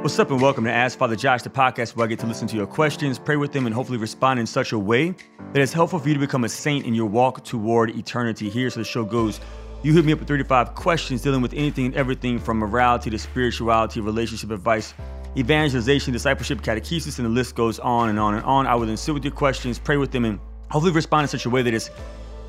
What's up, and welcome to Ask Father Josh, the podcast where I get to listen to your questions, pray with them, and hopefully respond in such a way that is helpful for you to become a saint in your walk toward eternity. Here's how the show goes. You hit me up with 35 questions dealing with anything and everything from morality to spirituality, relationship advice, evangelization, discipleship, catechesis, and the list goes on and on and on. I will then sit with your questions, pray with them, and hopefully respond in such a way that is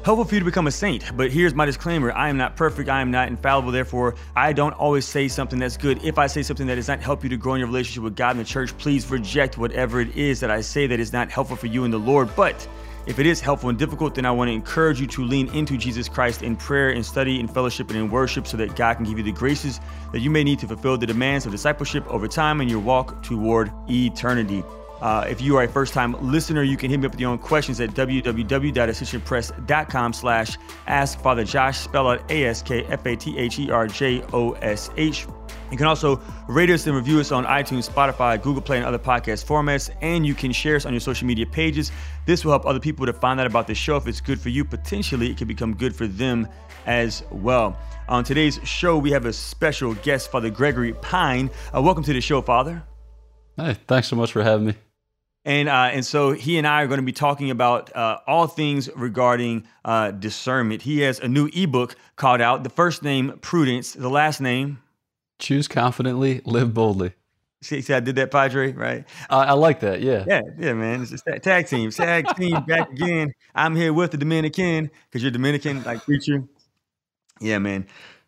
helpful for you to become a saint. But here's my disclaimer I am not perfect, I am not infallible, therefore, I don't always say something that's good. If I say something that does not help you to grow in your relationship with God and the church, please reject whatever it is that I say that is not helpful for you and the Lord. But if it is helpful and difficult, then I want to encourage you to lean into Jesus Christ in prayer and study and fellowship and in worship so that God can give you the graces that you may need to fulfill the demands of discipleship over time in your walk toward eternity. Uh, if you are a first-time listener, you can hit me up with your own questions at www.ascensionpress.com slash ask Father Josh, spell out A-S-K-F-A-T-H-E-R-J-O-S-H. You can also rate us and review us on iTunes, Spotify, Google Play, and other podcast formats. And you can share us on your social media pages. This will help other people to find out about the show. If it's good for you, potentially it can become good for them as well. On today's show, we have a special guest, Father Gregory Pine. Uh, welcome to the show, Father. Hey, thanks so much for having me. And uh, and so he and I are going to be talking about uh, all things regarding uh, discernment. He has a new ebook called out. The first name Prudence. The last name Choose confidently, live boldly. See, see I did that, Padre. Right? I like that. Yeah. Yeah, yeah, man. It's just that tag team, tag team back again. I'm here with the Dominican because you're Dominican, like preacher. Yeah, man.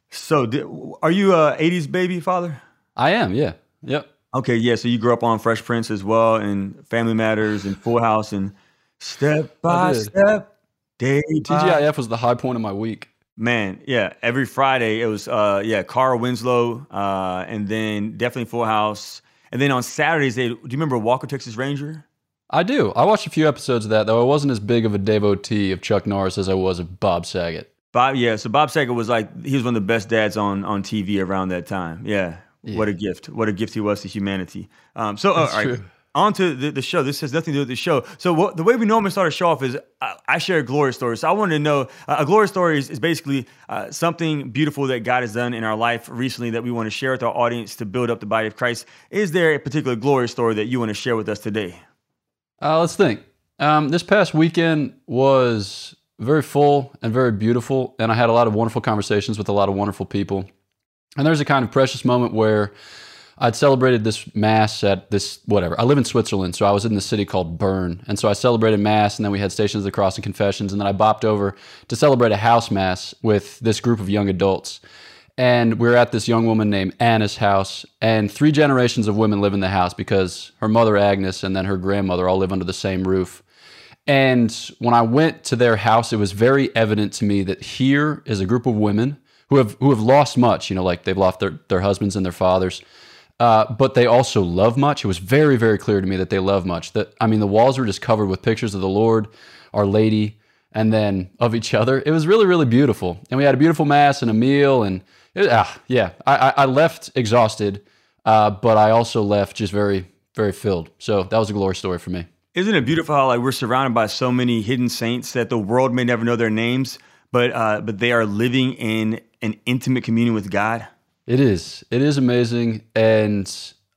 So, are you a '80s baby, father? I am. Yeah. Yep. Okay, yeah. So you grew up on Fresh Prince as well, and Family Matters, and Full House, and Step by Step. Day TGIF was the high point of my week. Man, yeah. Every Friday it was, uh, yeah, Carl Winslow, uh, and then definitely Full House, and then on Saturdays they. Do you remember Walker Texas Ranger? I do. I watched a few episodes of that, though I wasn't as big of a devotee of Chuck Norris as I was of Bob Saget. Bob, yeah. So Bob Saget was like he was one of the best dads on on TV around that time. Yeah, yeah. What a gift! What a gift he was to humanity. Um, so, uh, all right, true. on to the, the, show. This has nothing to do with the show. So, what, the way we normally start a show off is I, I share a glory story. So, I wanted to know uh, a glory story is, is basically uh, something beautiful that God has done in our life recently that we want to share with our audience to build up the body of Christ. Is there a particular glory story that you want to share with us today? Uh, let's think. Um, this past weekend was very full and very beautiful, and I had a lot of wonderful conversations with a lot of wonderful people. And there's a kind of precious moment where I'd celebrated this mass at this whatever. I live in Switzerland, so I was in the city called Bern, and so I celebrated mass, and then we had Stations of the Cross and confessions, and then I bopped over to celebrate a house mass with this group of young adults. And we are at this young woman named Anna's house, and three generations of women live in the house because her mother Agnes and then her grandmother all live under the same roof. And when I went to their house, it was very evident to me that here is a group of women who have who have lost much. You know, like they've lost their their husbands and their fathers. Uh, but they also love much. It was very, very clear to me that they love much. That I mean, the walls were just covered with pictures of the Lord, Our Lady, and then of each other. It was really, really beautiful. And we had a beautiful mass and a meal, and it, ah, yeah, I, I left exhausted, uh, but I also left just very, very filled. So that was a glory story for me. Isn't it beautiful how like we're surrounded by so many hidden saints that the world may never know their names, but uh, but they are living in an intimate communion with God? It is. It is amazing, and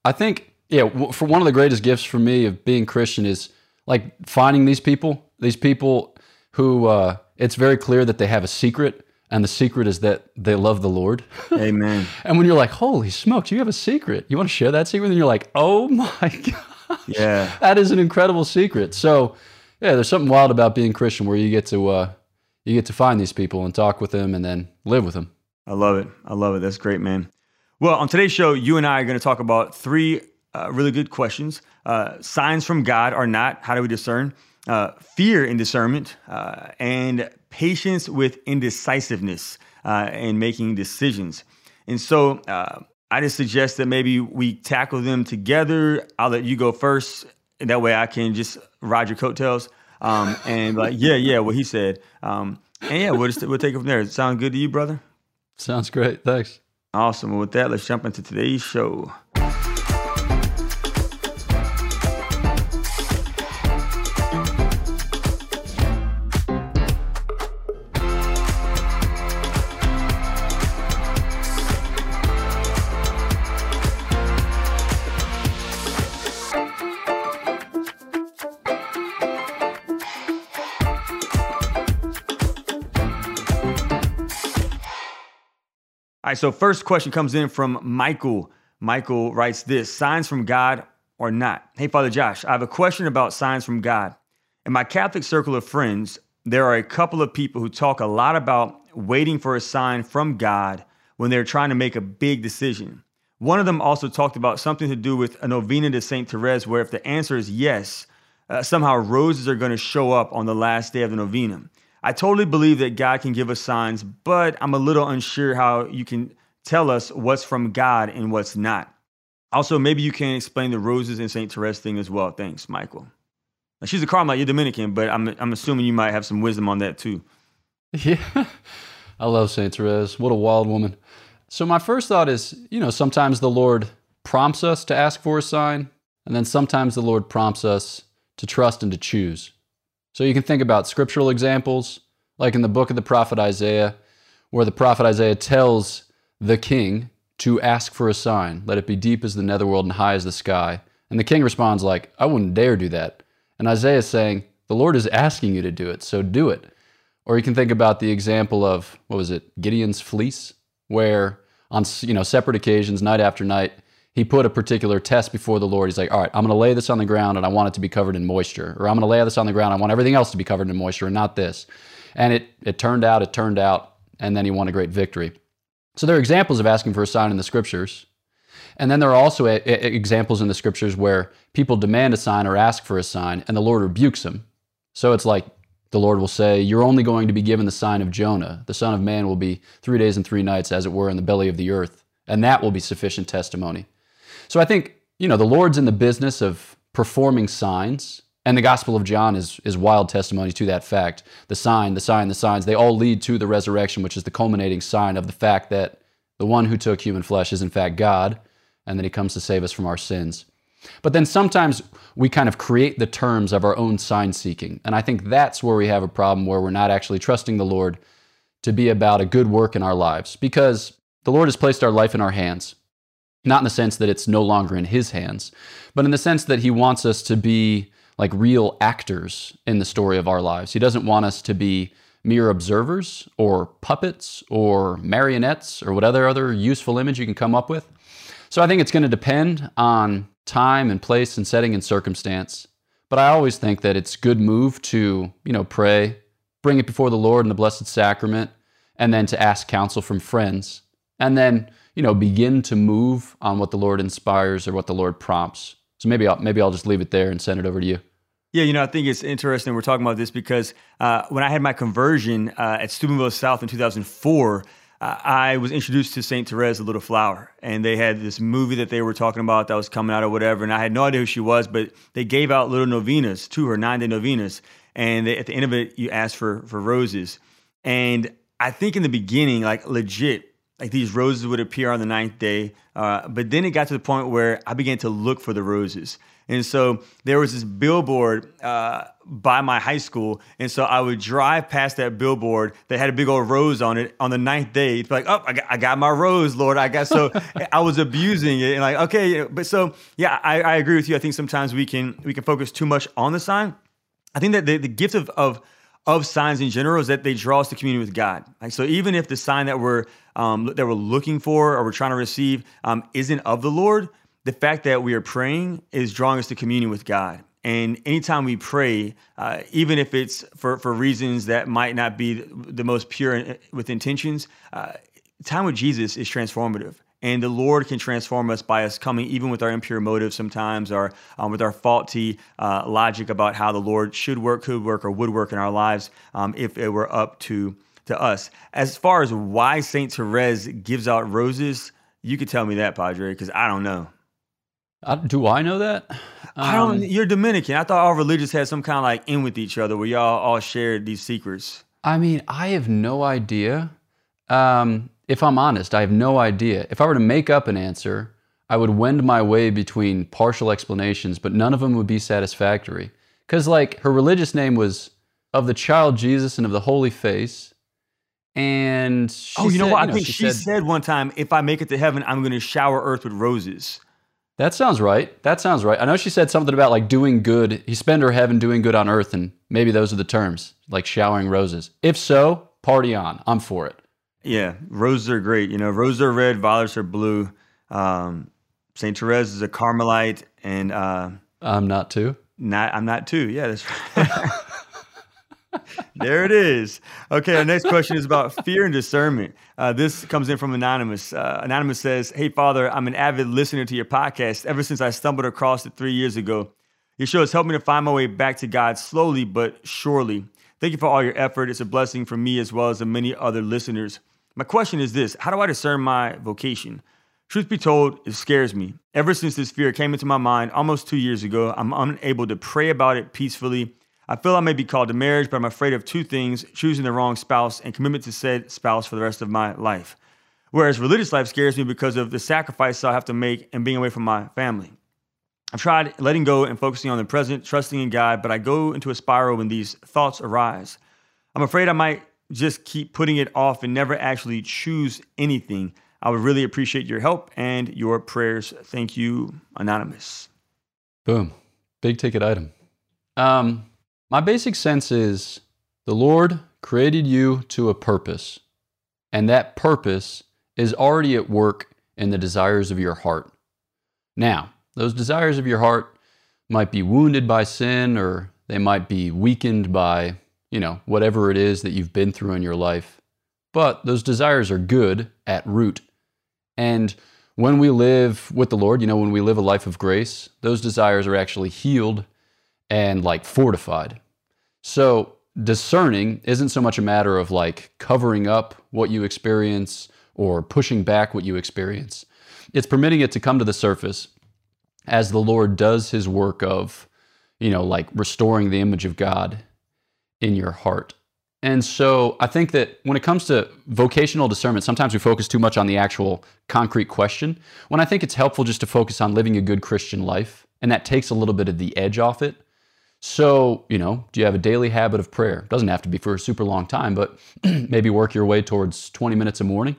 I think yeah, for one of the greatest gifts for me of being Christian is like finding these people, these people who uh, it's very clear that they have a secret, and the secret is that they love the Lord. Amen. and when you're like, holy smokes, you have a secret. You want to share that secret? And you're like, oh my gosh. Yeah. That is an incredible secret. So yeah, there's something wild about being Christian where you get to uh, you get to find these people and talk with them and then live with them. I love it. I love it. That's great, man. Well, on today's show, you and I are going to talk about three uh, really good questions. Uh, signs from God are not. How do we discern? Uh, fear in discernment, uh, and patience with indecisiveness uh, in making decisions. And so uh, I just suggest that maybe we tackle them together. I'll let you go first. And that way I can just ride your coattails. Um, and like, yeah, yeah, what he said. Um, and yeah, we'll, just, we'll take it from there. Sound good to you, brother? Sounds great. Thanks. Awesome. Well, with that, let's jump into today's show. All right, so first question comes in from Michael. Michael writes this signs from God or not? Hey, Father Josh, I have a question about signs from God. In my Catholic circle of friends, there are a couple of people who talk a lot about waiting for a sign from God when they're trying to make a big decision. One of them also talked about something to do with a novena to Saint Therese, where if the answer is yes, uh, somehow roses are going to show up on the last day of the novena. I totally believe that God can give us signs, but I'm a little unsure how you can tell us what's from God and what's not. Also, maybe you can explain the roses and St. Therese thing as well. Thanks, Michael. Now, she's a Carmelite, you're Dominican, but I'm, I'm assuming you might have some wisdom on that too. Yeah, I love St. Therese. What a wild woman. So, my first thought is you know, sometimes the Lord prompts us to ask for a sign, and then sometimes the Lord prompts us to trust and to choose. So, you can think about scriptural examples, like in the book of the prophet Isaiah, where the prophet Isaiah tells the king to ask for a sign. Let it be deep as the netherworld and high as the sky. And the king responds like, I wouldn't dare do that. And Isaiah is saying, the Lord is asking you to do it, so do it. Or you can think about the example of, what was it, Gideon's fleece, where on you know separate occasions, night after night, he put a particular test before the Lord. He's like, all right, I'm going to lay this on the ground and I want it to be covered in moisture. Or I'm going to lay this on the ground. I want everything else to be covered in moisture and not this. And it, it turned out, it turned out, and then he won a great victory. So there are examples of asking for a sign in the scriptures. And then there are also a, a, examples in the scriptures where people demand a sign or ask for a sign and the Lord rebukes them. So it's like the Lord will say, You're only going to be given the sign of Jonah. The Son of Man will be three days and three nights, as it were, in the belly of the earth. And that will be sufficient testimony. So I think, you know, the Lord's in the business of performing signs. And the Gospel of John is, is wild testimony to that fact. The sign, the sign, the signs, they all lead to the resurrection, which is the culminating sign of the fact that the one who took human flesh is in fact God, and that he comes to save us from our sins. But then sometimes we kind of create the terms of our own sign seeking. And I think that's where we have a problem where we're not actually trusting the Lord to be about a good work in our lives because the Lord has placed our life in our hands. Not in the sense that it's no longer in his hands, but in the sense that he wants us to be like real actors in the story of our lives. He doesn't want us to be mere observers or puppets or marionettes or whatever other useful image you can come up with. So I think it's going to depend on time and place and setting and circumstance. But I always think that it's good move to, you know, pray, bring it before the Lord in the blessed sacrament, and then to ask counsel from friends. And then, you know, begin to move on what the Lord inspires or what the Lord prompts. So maybe I'll maybe I'll just leave it there and send it over to you. Yeah, you know, I think it's interesting we're talking about this because uh, when I had my conversion uh, at Steubenville South in 2004, uh, I was introduced to Saint Therese, the Little Flower, and they had this movie that they were talking about that was coming out or whatever, and I had no idea who she was, but they gave out little novenas to her, nine day novenas, and they, at the end of it, you ask for for roses, and I think in the beginning, like legit, like these roses would appear on the ninth day. Uh, but then it got to the point where I began to look for the roses. And so there was this billboard uh, by my high school. And so I would drive past that billboard that had a big old rose on it on the ninth day. It's like, oh, I got, I got my rose, Lord. I got so I was abusing it. And like, okay, but so yeah, I, I agree with you. I think sometimes we can we can focus too much on the sign. I think that the, the gift of, of of signs in general is that they draw us to communion with God. Like, so even if the sign that we're um, that we're looking for or we're trying to receive um, isn't of the Lord, the fact that we are praying is drawing us to communion with God. And anytime we pray, uh, even if it's for, for reasons that might not be the most pure with intentions, uh, time with Jesus is transformative. And the Lord can transform us by us coming, even with our impure motives sometimes, or um, with our faulty uh, logic about how the Lord should work, could work, or would work in our lives um, if it were up to, to us. As far as why St. Therese gives out roses, you could tell me that, Padre, because I don't know. Uh, do I know that? Um, I don't. Um, you're Dominican. I thought all religious had some kind of like in with each other, where y'all all shared these secrets. I mean, I have no idea. Um, if I'm honest, I have no idea. If I were to make up an answer, I would wend my way between partial explanations, but none of them would be satisfactory. Because, like, her religious name was of the child Jesus and of the Holy Face. And oh, you said, know what? You know, I think she, she said, said one time, "If I make it to heaven, I'm going to shower earth with roses." That sounds right. That sounds right. I know she said something about like doing good. He spend her heaven doing good on earth, and maybe those are the terms, like showering roses. If so, party on. I'm for it. Yeah, roses are great. You know, roses are red, violets are blue. Um, Saint Therese is a Carmelite, and uh, I'm not too. Not, I'm not too. Yeah, that's right. there it is. Okay, our next question is about fear and discernment. Uh, this comes in from Anonymous. Uh, Anonymous says, Hey, Father, I'm an avid listener to your podcast ever since I stumbled across it three years ago. Your show has helped me to find my way back to God slowly but surely. Thank you for all your effort. It's a blessing for me as well as the many other listeners. My question is this How do I discern my vocation? Truth be told, it scares me. Ever since this fear came into my mind almost two years ago, I'm unable to pray about it peacefully I feel I may be called to marriage, but I'm afraid of two things choosing the wrong spouse and commitment to said spouse for the rest of my life. Whereas religious life scares me because of the sacrifice I have to make and being away from my family. I've tried letting go and focusing on the present, trusting in God, but I go into a spiral when these thoughts arise. I'm afraid I might just keep putting it off and never actually choose anything. I would really appreciate your help and your prayers. Thank you, Anonymous. Boom. Big ticket item. Um, my basic sense is the Lord created you to a purpose, and that purpose is already at work in the desires of your heart. Now, those desires of your heart might be wounded by sin or they might be weakened by, you know, whatever it is that you've been through in your life. But those desires are good at root. And when we live with the Lord, you know, when we live a life of grace, those desires are actually healed and like fortified. So discerning isn't so much a matter of like covering up what you experience or pushing back what you experience. It's permitting it to come to the surface as the Lord does his work of, you know, like restoring the image of God in your heart. And so I think that when it comes to vocational discernment, sometimes we focus too much on the actual concrete question. When I think it's helpful just to focus on living a good Christian life, and that takes a little bit of the edge off it. So, you know, do you have a daily habit of prayer? Doesn't have to be for a super long time, but maybe work your way towards 20 minutes a morning.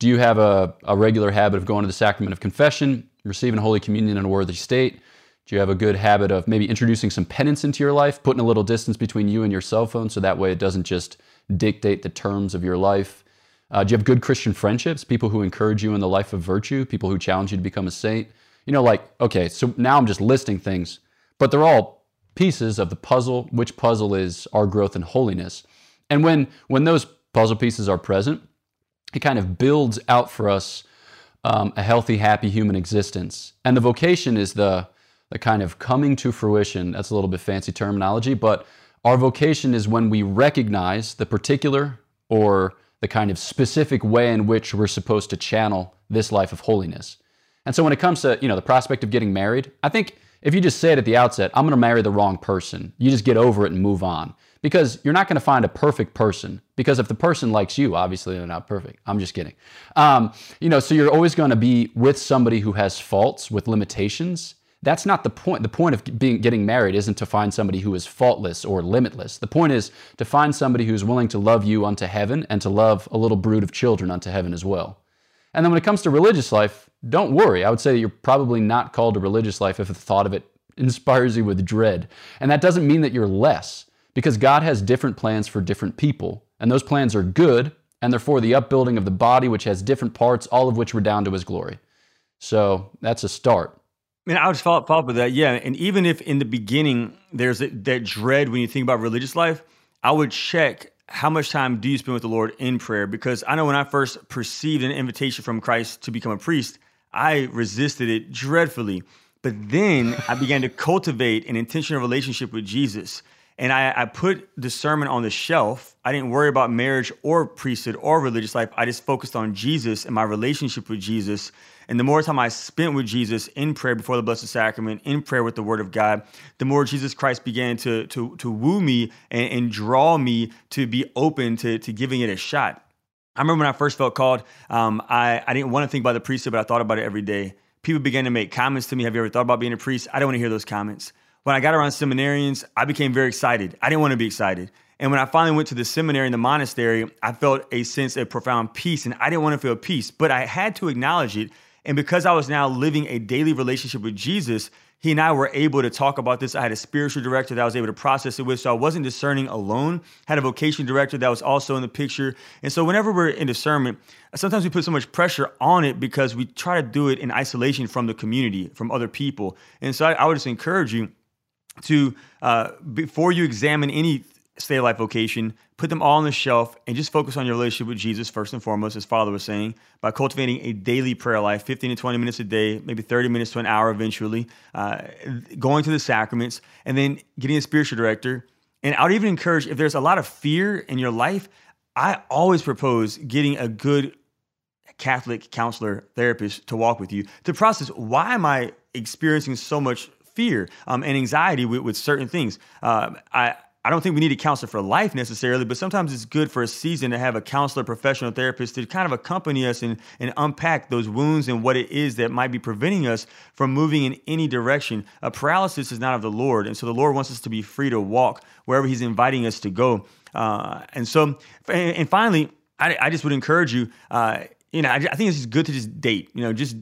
Do you have a, a regular habit of going to the sacrament of confession, receiving Holy Communion in a worthy state? Do you have a good habit of maybe introducing some penance into your life, putting a little distance between you and your cell phone so that way it doesn't just dictate the terms of your life? Uh, do you have good Christian friendships, people who encourage you in the life of virtue, people who challenge you to become a saint? You know, like, okay, so now I'm just listing things, but they're all pieces of the puzzle, which puzzle is our growth in holiness. And when when those puzzle pieces are present, it kind of builds out for us um, a healthy, happy human existence. And the vocation is the the kind of coming to fruition. That's a little bit fancy terminology, but our vocation is when we recognize the particular or the kind of specific way in which we're supposed to channel this life of holiness. And so when it comes to, you know, the prospect of getting married, I think if you just say it at the outset, I'm going to marry the wrong person, you just get over it and move on. Because you're not going to find a perfect person. Because if the person likes you, obviously they're not perfect. I'm just kidding. Um, you know, so you're always going to be with somebody who has faults, with limitations. That's not the point. The point of being getting married isn't to find somebody who is faultless or limitless. The point is to find somebody who's willing to love you unto heaven and to love a little brood of children unto heaven as well. And then when it comes to religious life, don't worry. I would say that you're probably not called to religious life if the thought of it inspires you with dread. And that doesn't mean that you're less, because God has different plans for different people. And those plans are good, and they're for the upbuilding of the body, which has different parts, all of which were down to his glory. So that's a start. I mean, I would just follow, follow up with that. Yeah. And even if in the beginning there's a, that dread when you think about religious life, I would check how much time do you spend with the Lord in prayer? Because I know when I first perceived an invitation from Christ to become a priest, I resisted it dreadfully. But then I began to cultivate an intentional relationship with Jesus. And I, I, put sermon on the shelf. I didn't worry about marriage or priesthood or religious life. I just focused on Jesus and my relationship with Jesus. And the more time I spent with Jesus in prayer before the Blessed Sacrament, in prayer with the Word of God, the more Jesus Christ began to, to, to woo me and, and draw me to be open to, to giving it a shot. I remember when I first felt called, um, I, I didn't want to think about the priesthood, but I thought about it every day. People began to make comments to me. Have you ever thought about being a priest? I don't want to hear those comments. When I got around seminarians, I became very excited. I didn't want to be excited. And when I finally went to the seminary and the monastery, I felt a sense of profound peace, and I didn't want to feel peace, but I had to acknowledge it And because I was now living a daily relationship with Jesus, he and I were able to talk about this. I had a spiritual director that I was able to process it with. So I wasn't discerning alone. I had a vocation director that was also in the picture. And so whenever we're in discernment, sometimes we put so much pressure on it because we try to do it in isolation from the community, from other people. And so I, I would just encourage you to, uh, before you examine any stay of life vocation, put them all on the shelf, and just focus on your relationship with Jesus first and foremost, as Father was saying, by cultivating a daily prayer life, 15 to 20 minutes a day, maybe 30 minutes to an hour eventually, uh, going to the sacraments, and then getting a spiritual director. And I would even encourage if there's a lot of fear in your life, I always propose getting a good Catholic counselor, therapist to walk with you to process why am I experiencing so much fear um, and anxiety with, with certain things. Uh, I I don't think we need a counselor for life necessarily, but sometimes it's good for a season to have a counselor, professional therapist to kind of accompany us and, and unpack those wounds and what it is that might be preventing us from moving in any direction. A paralysis is not of the Lord. And so the Lord wants us to be free to walk wherever He's inviting us to go. Uh, and so, and, finally, I, I, just would encourage you, uh, you know, I, I think it's just good to just date, you know, just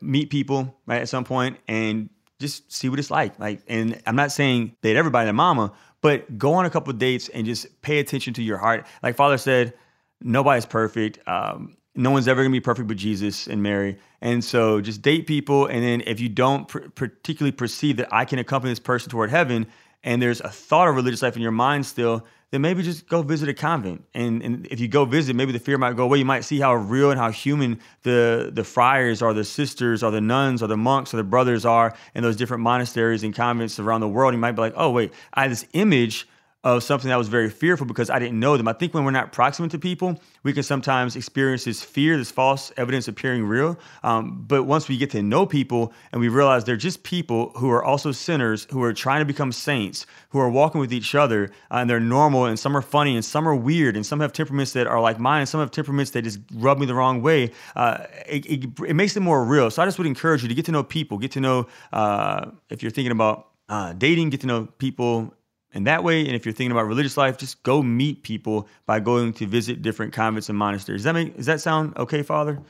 meet people right, at some point and just see what it's like. Like, and I'm not saying date everybody and mama, but go on a couple dates and just pay attention to your heart. Like Father said, nobody's perfect. Um, no one's ever gonna be perfect but Jesus and Mary. And so just date people. And then if you don't pr- particularly perceive that I can accompany this person toward heaven, and there's a thought of religious life in your mind still, then maybe just go visit a convent. And, and if you go visit, maybe the fear might go away. You might see how real and how human the, the friars or the sisters or the nuns or the monks or the brothers are in those different monasteries and convents around the world. You might be like, oh, wait, I have this image of something that was very fearful because I didn't know them. I think when we're not proximate to people, we can sometimes experience this fear, this false evidence appearing real. Um, but once we get to know people and we realize they're just people who are also sinners, who are trying to become saints, who are walking with each other, uh, and they're normal, and some are funny, and some are weird, and some have temperaments that are like mine, and some have temperaments that just rub me the wrong way, uh, it, it, it, makes it more real. So I just would encourage you to get to know people, get to know, uh, if you're thinking about uh, dating, get to know people and that way, and if you're thinking about religious life, just go meet people by going to visit different convents and monasteries. Does that make does that sound okay, Father?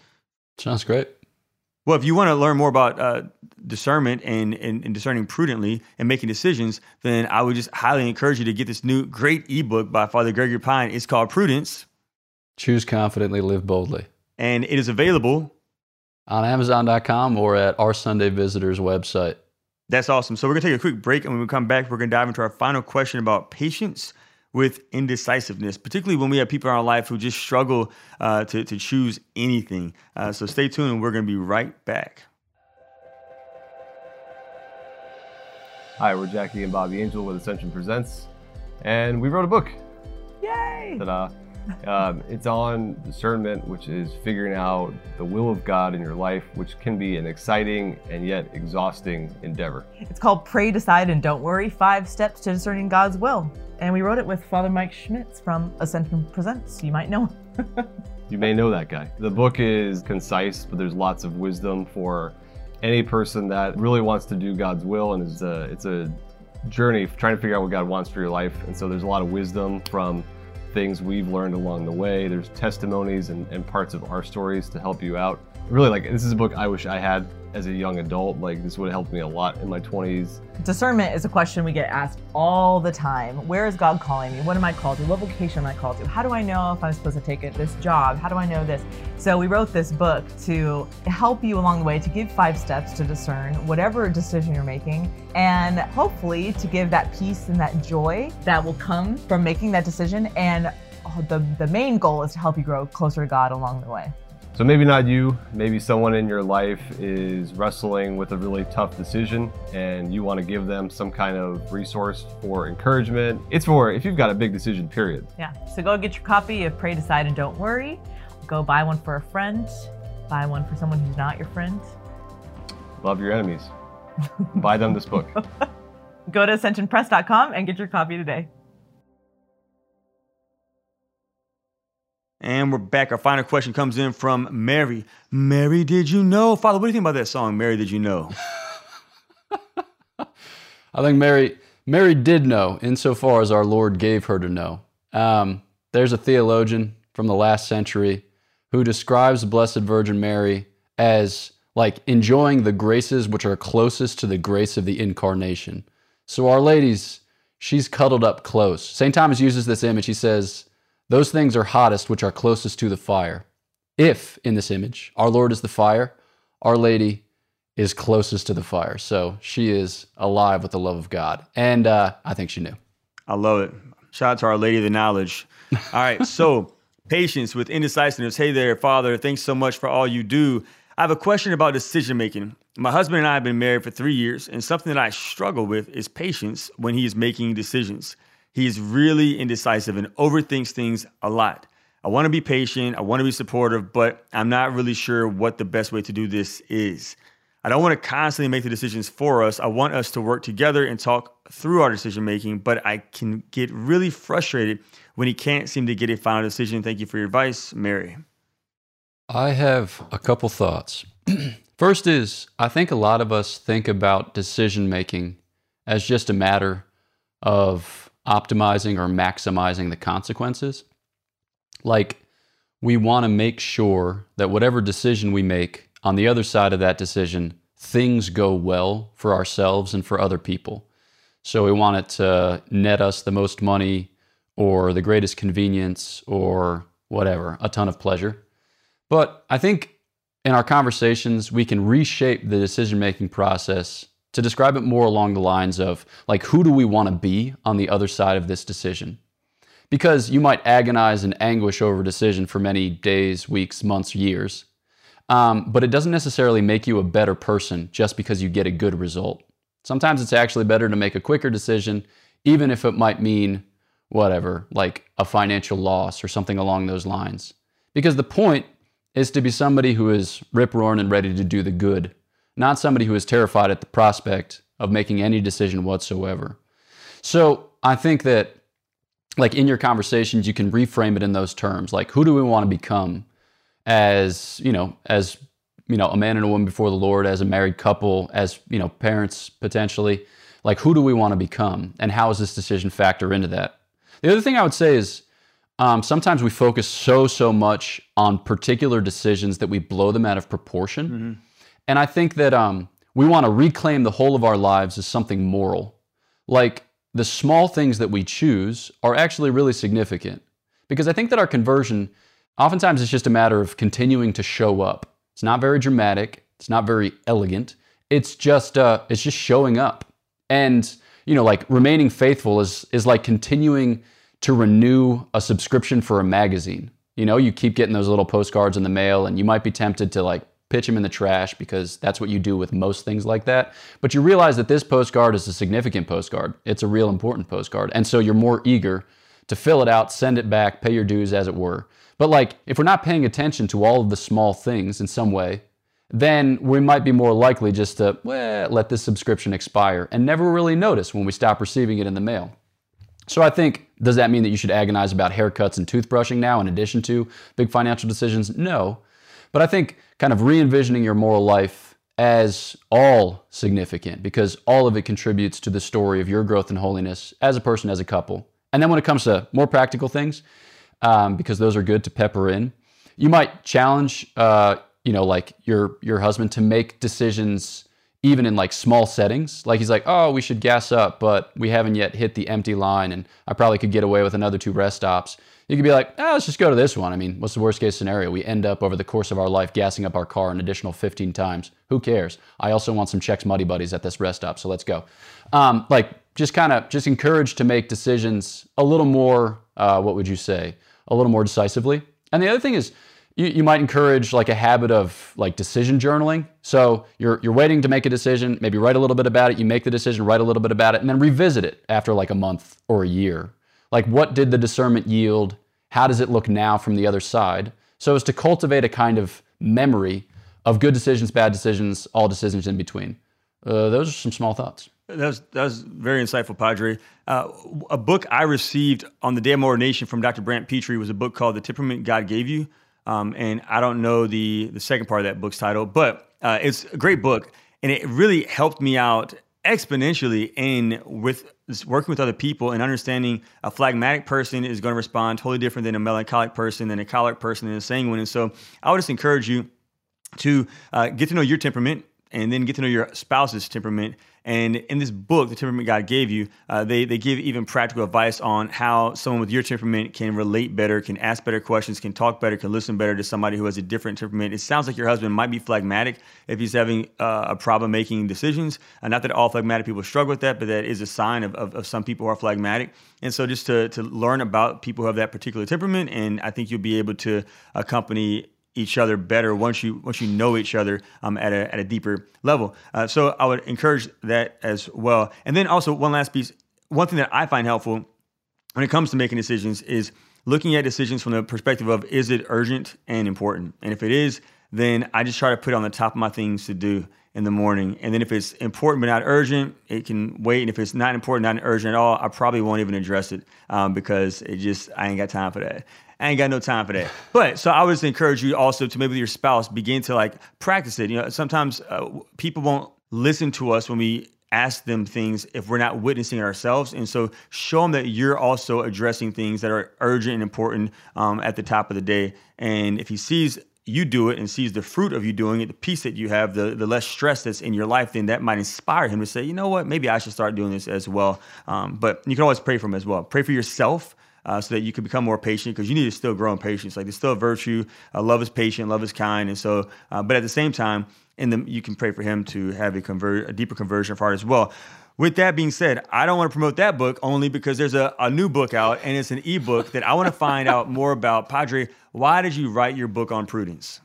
Sounds great. Well, if you want to learn more about uh, discernment and, and, and, discerning prudently and making decisions, then I would just highly encourage you to get this new great ebook by Father Gregory Pine. It's called Prudence. Choose confidently, live boldly. And it is available on Amazon.com or at our Sunday Visitors website. That's awesome. So we're gonna take a quick break, and when we come back, we're gonna dive into our final question about patience with indecisiveness, particularly when we have people in our life who just struggle uh, to, to choose anything. Uh, so stay tuned, and we're gonna be right back. Hi, we're Jackie and Bobby Angel with Ascension Presents, and we wrote a book. Yay! Ta-da! Um, it's on discernment, which is figuring out the will of God in your life, which can be an exciting and yet exhausting endeavor. It's called Pray, Decide, and Don't Worry Five Steps to Discerning God's Will. And we wrote it with Father Mike Schmitz from Ascension Presents. You might know you may know that guy. The book is concise, but there's lots of wisdom for any person that really wants to do God's will, and it's a, it's a journey trying to figure out what God wants for your life. And so there's a lot of wisdom from things we've learned along the way. There's testimonies and, and parts of our stories to help you out. Really, like, this is a book I wish I had as a young adult. Like, this would have helped me a lot in my 20s. Discernment is a question we get asked all the time. Where is God calling me? What am I called to? What vocation am I called to? How do I know if I'm supposed to take it, this job? How do I know this? So, we wrote this book to help you along the way, to give five steps to discern whatever decision you're making, and hopefully to give that peace and that joy that will come from making that decision. And uh, the, the main goal is to help you grow closer to God along the way. So maybe not you, maybe someone in your life is wrestling with a really tough decision and you want to give them some kind of resource for encouragement. It's for if you've got a big decision, period. Yeah. So go get your copy of Pray, Decide, and Don't Worry. Go buy one for a friend, buy one for someone who's not your friend. Love your enemies. buy them this book. go to ascensionpress.com and get your copy today. And we're back. Our final question comes in from Mary. Mary, did you know? Father, what do you think about that song, Mary, did you know? I think Mary Mary did know insofar as our Lord gave her to know. Um, there's a theologian from the last century who describes the Blessed Virgin Mary as like enjoying the graces which are closest to the grace of the incarnation. So, Our Lady's, she's cuddled up close. St. Thomas uses this image. He says, Those things are hottest which are closest to the fire. If, in this image, our Lord is the fire, Our Lady is closest to the fire. So, she is alive with the love of God. And uh, I think she knew. I love it. Shout out to Our Lady of the Knowledge. All right, so patience with indecisiveness. Hey there, Father. Thanks so much for all you do. I have a question about decision making. My husband and I have been married for three years, and something that I struggle with is patience when he is making decisions. He is really indecisive and overthinks things a lot. I want to be patient, I want to be supportive, but I'm not really sure what the best way to do this is. I don't want to constantly make the decisions for us. I want us to work together and talk through our decision making, but I can get really frustrated when he can't seem to get a final decision. Thank you for your advice, Mary. I have a couple thoughts. First is I think a lot of us think about decision making as just a matter of optimizing or maximizing the consequences. Like, we want to make sure that whatever decision we make, on the other side of that decision, things go well for ourselves and for other people. So we want it to net us the most money or the greatest convenience or whatever, a ton of pleasure. But I think in our conversations, we can reshape the decision making process to describe it more along the lines of like, who do we want to be on the other side of this decision? Because you might agonize and anguish over a decision for many days, weeks, months, years. Um, but it doesn't necessarily make you a better person just because you get a good result. Sometimes it's actually better to make a quicker decision, even if it might mean whatever, like a financial loss or something along those lines. Because the point is to be somebody who is rip roaring and ready to do the good, not somebody who is terrified at the prospect of making any decision whatsoever. So I think that, like in your conversations, you can reframe it in those terms. Like, who do we want to become? as you know as you know a man and a woman before the lord as a married couple as you know parents potentially like who do we want to become and how does this decision factor into that the other thing i would say is um, sometimes we focus so so much on particular decisions that we blow them out of proportion mm-hmm. And i think that um, we want to reclaim the whole of our lives as something moral like the small things that we choose are actually really significant because i think that our conversion Oftentimes, it's just a matter of continuing to show up. It's not very dramatic. It's not very elegant. It's just uh, it's just showing up, and you know, like remaining faithful is is like continuing to renew a subscription for a magazine. You know, you keep getting those little postcards in the mail, and you might be tempted to like pitch them in the trash because that's what you do with most things like that. But you realize that this postcard is a significant postcard. It's a real important postcard, and so you're more eager to fill it out, send it back, pay your dues, as it were. But like, if we're not paying attention to all of the small things in some way, then we might be more likely just to well, let this subscription expire and never really notice when we stop receiving it in the mail. So I think, does that mean that you should agonize about haircuts and toothbrushing now in addition to big financial decisions? No. But I think kind of re envisioning your moral life as all significant because all of it contributes to the story of your growth and holiness as a person, as a couple. And then when it comes to more practical things, um, because those are good to pepper in. You might challenge, uh, you know, like your your husband to make decisions even in like small settings. Like he's like, oh, we should gas up, but we haven't yet hit the empty line, and I probably could get away with another two rest stops. You could be like, oh, let's just go to this one. I mean, what's the worst case scenario? We end up over the course of our life gassing up our car an additional 15 times. Who cares? I also want some Chex Muddy Buddies at this rest stop, so let's go. Um, like, just kind of just encouraged to make decisions a little more, uh, what would you say? a little more decisively. And the other thing is, you, you might encourage like a habit of like decision journaling. So you're you're waiting to make a decision, maybe write a little bit about it, you make the decision, write a little bit about it, and then revisit it after like a month or a year. Like what did the discernment yield? How does it look now from the other side? So as to cultivate a kind of memory of good decisions, bad decisions, all decisions in between. Uh, those are some small thoughts. That was, that was very insightful, Padre. Uh, a book I received on the day of my ordination from Dr. Brant Pitre was a book called The Temperament God Gave You. Um, and I don't know the, the second part of that book's title, but uh, it's a great book. And it really helped me out exponentially in with working with other people and understanding a phlegmatic person is going to respond totally different than a melancholic person, than a choleric person, than a sanguine. And so I would just encourage you to uh, get to know your temperament and then get to know your spouse's temperament. And in this book, The Temperament God Gave You, uh, they, they give even practical advice on how someone with your temperament can relate better, can ask better questions, can talk better, can listen better to somebody who has a different temperament. It sounds like your husband might be phlegmatic if he's having uh, a problem making decisions. Uh, not that all phlegmatic people struggle with that, but that is a sign of, of, of some people who are phlegmatic. And so just to, to learn about people who have that particular temperament, and I think you'll be able to accompany each other better once you once you know each other um, at a at a deeper level. Uh, so I would encourage that as well. And then also one last piece, one thing that I find helpful when it comes to making decisions is looking at decisions from the perspective of is it urgent and important. And if it is, then I just try to put it on the top of my things to do in the morning. And then if it's important but not urgent, it can wait. And if it's not important, not urgent at all, I probably won't even address it um, because it just I ain't got time for that. Ain't got no time for that. But so I would just encourage you also to maybe with your spouse begin to like practice it. You know, sometimes uh, people won't listen to us when we ask them things if we're not witnessing it ourselves. And so show them that you're also addressing things that are urgent and important um, at the top of the day. And if he sees you do it and sees the fruit of you doing it, the peace that you have, the, the less stress that's in your life, then that might inspire him to say, you know what, maybe I should start doing this as well. Um, but you can always pray for him as well. Pray for yourself uh, so that you can become more patient because you need to still grow in patience. Like there's still a virtue. Uh, love is patient, love is kind, and so. Uh, but at the same time, and the you can pray for him to have a convert a deeper conversion of heart as well. With that being said, I don't want to promote that book only because there's a, a new book out and it's an ebook that I want to find out more about. Padre, why did you write your book on prudence?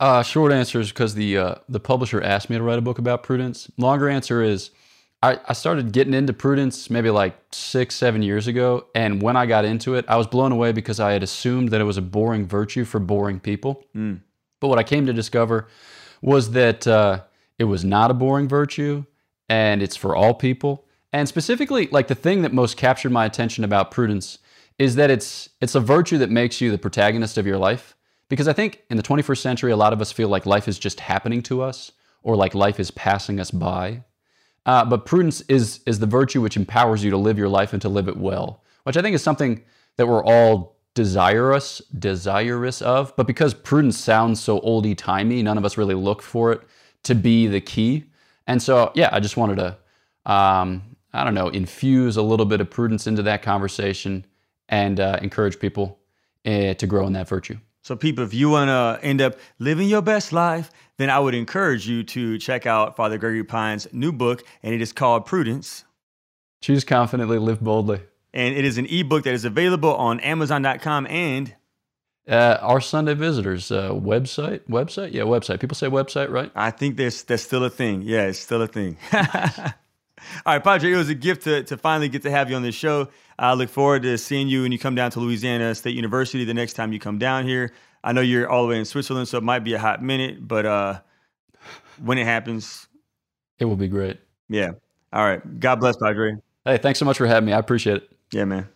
Uh, short answer is because the uh, the publisher asked me to write a book about prudence. Longer answer is I, I started getting into prudence maybe like six, seven years ago. And when I got into it, I was blown away because I had assumed that it was a boring virtue for boring people. Mm. But what I came to discover was that uh, it was not a boring virtue and it's for all people. And specifically, like the thing that most captured my attention about prudence is that it's it's a virtue that makes you the protagonist of your life. Because I think in the 21st century, a lot of us feel like life is just happening to us or like life is passing us by. Uh, but prudence is is the virtue which empowers you to live your life and to live it well, which I think is something that we're all desirous desirous of. But because prudence sounds so oldie timey, none of us really look for it to be the key. And so, yeah, I just wanted to, um, I don't know, infuse a little bit of prudence into that conversation and uh, encourage people uh, to grow in that virtue. So, people, if you want to end up living your best life, then I would encourage you to check out Father Gregory Pine's new book, and it is called Prudence. Choose confidently, live boldly. And it is an ebook that is available on Amazon.com and uh, our Sunday visitors uh, website. Website, yeah, website. People say website, right? I think there's that's still a thing. Yeah, it's still a thing. All right, Padre, it was a gift to, to finally get to have you on this show. I look forward to seeing you when you come down to Louisiana State University the next time you come down here. I know you're all the way in Switzerland, so it might be a hot minute, but uh, when it happens, it will be great. Yeah. All right. God bless, Padre. Hey, thanks so much for having me. I appreciate it. Yeah, man.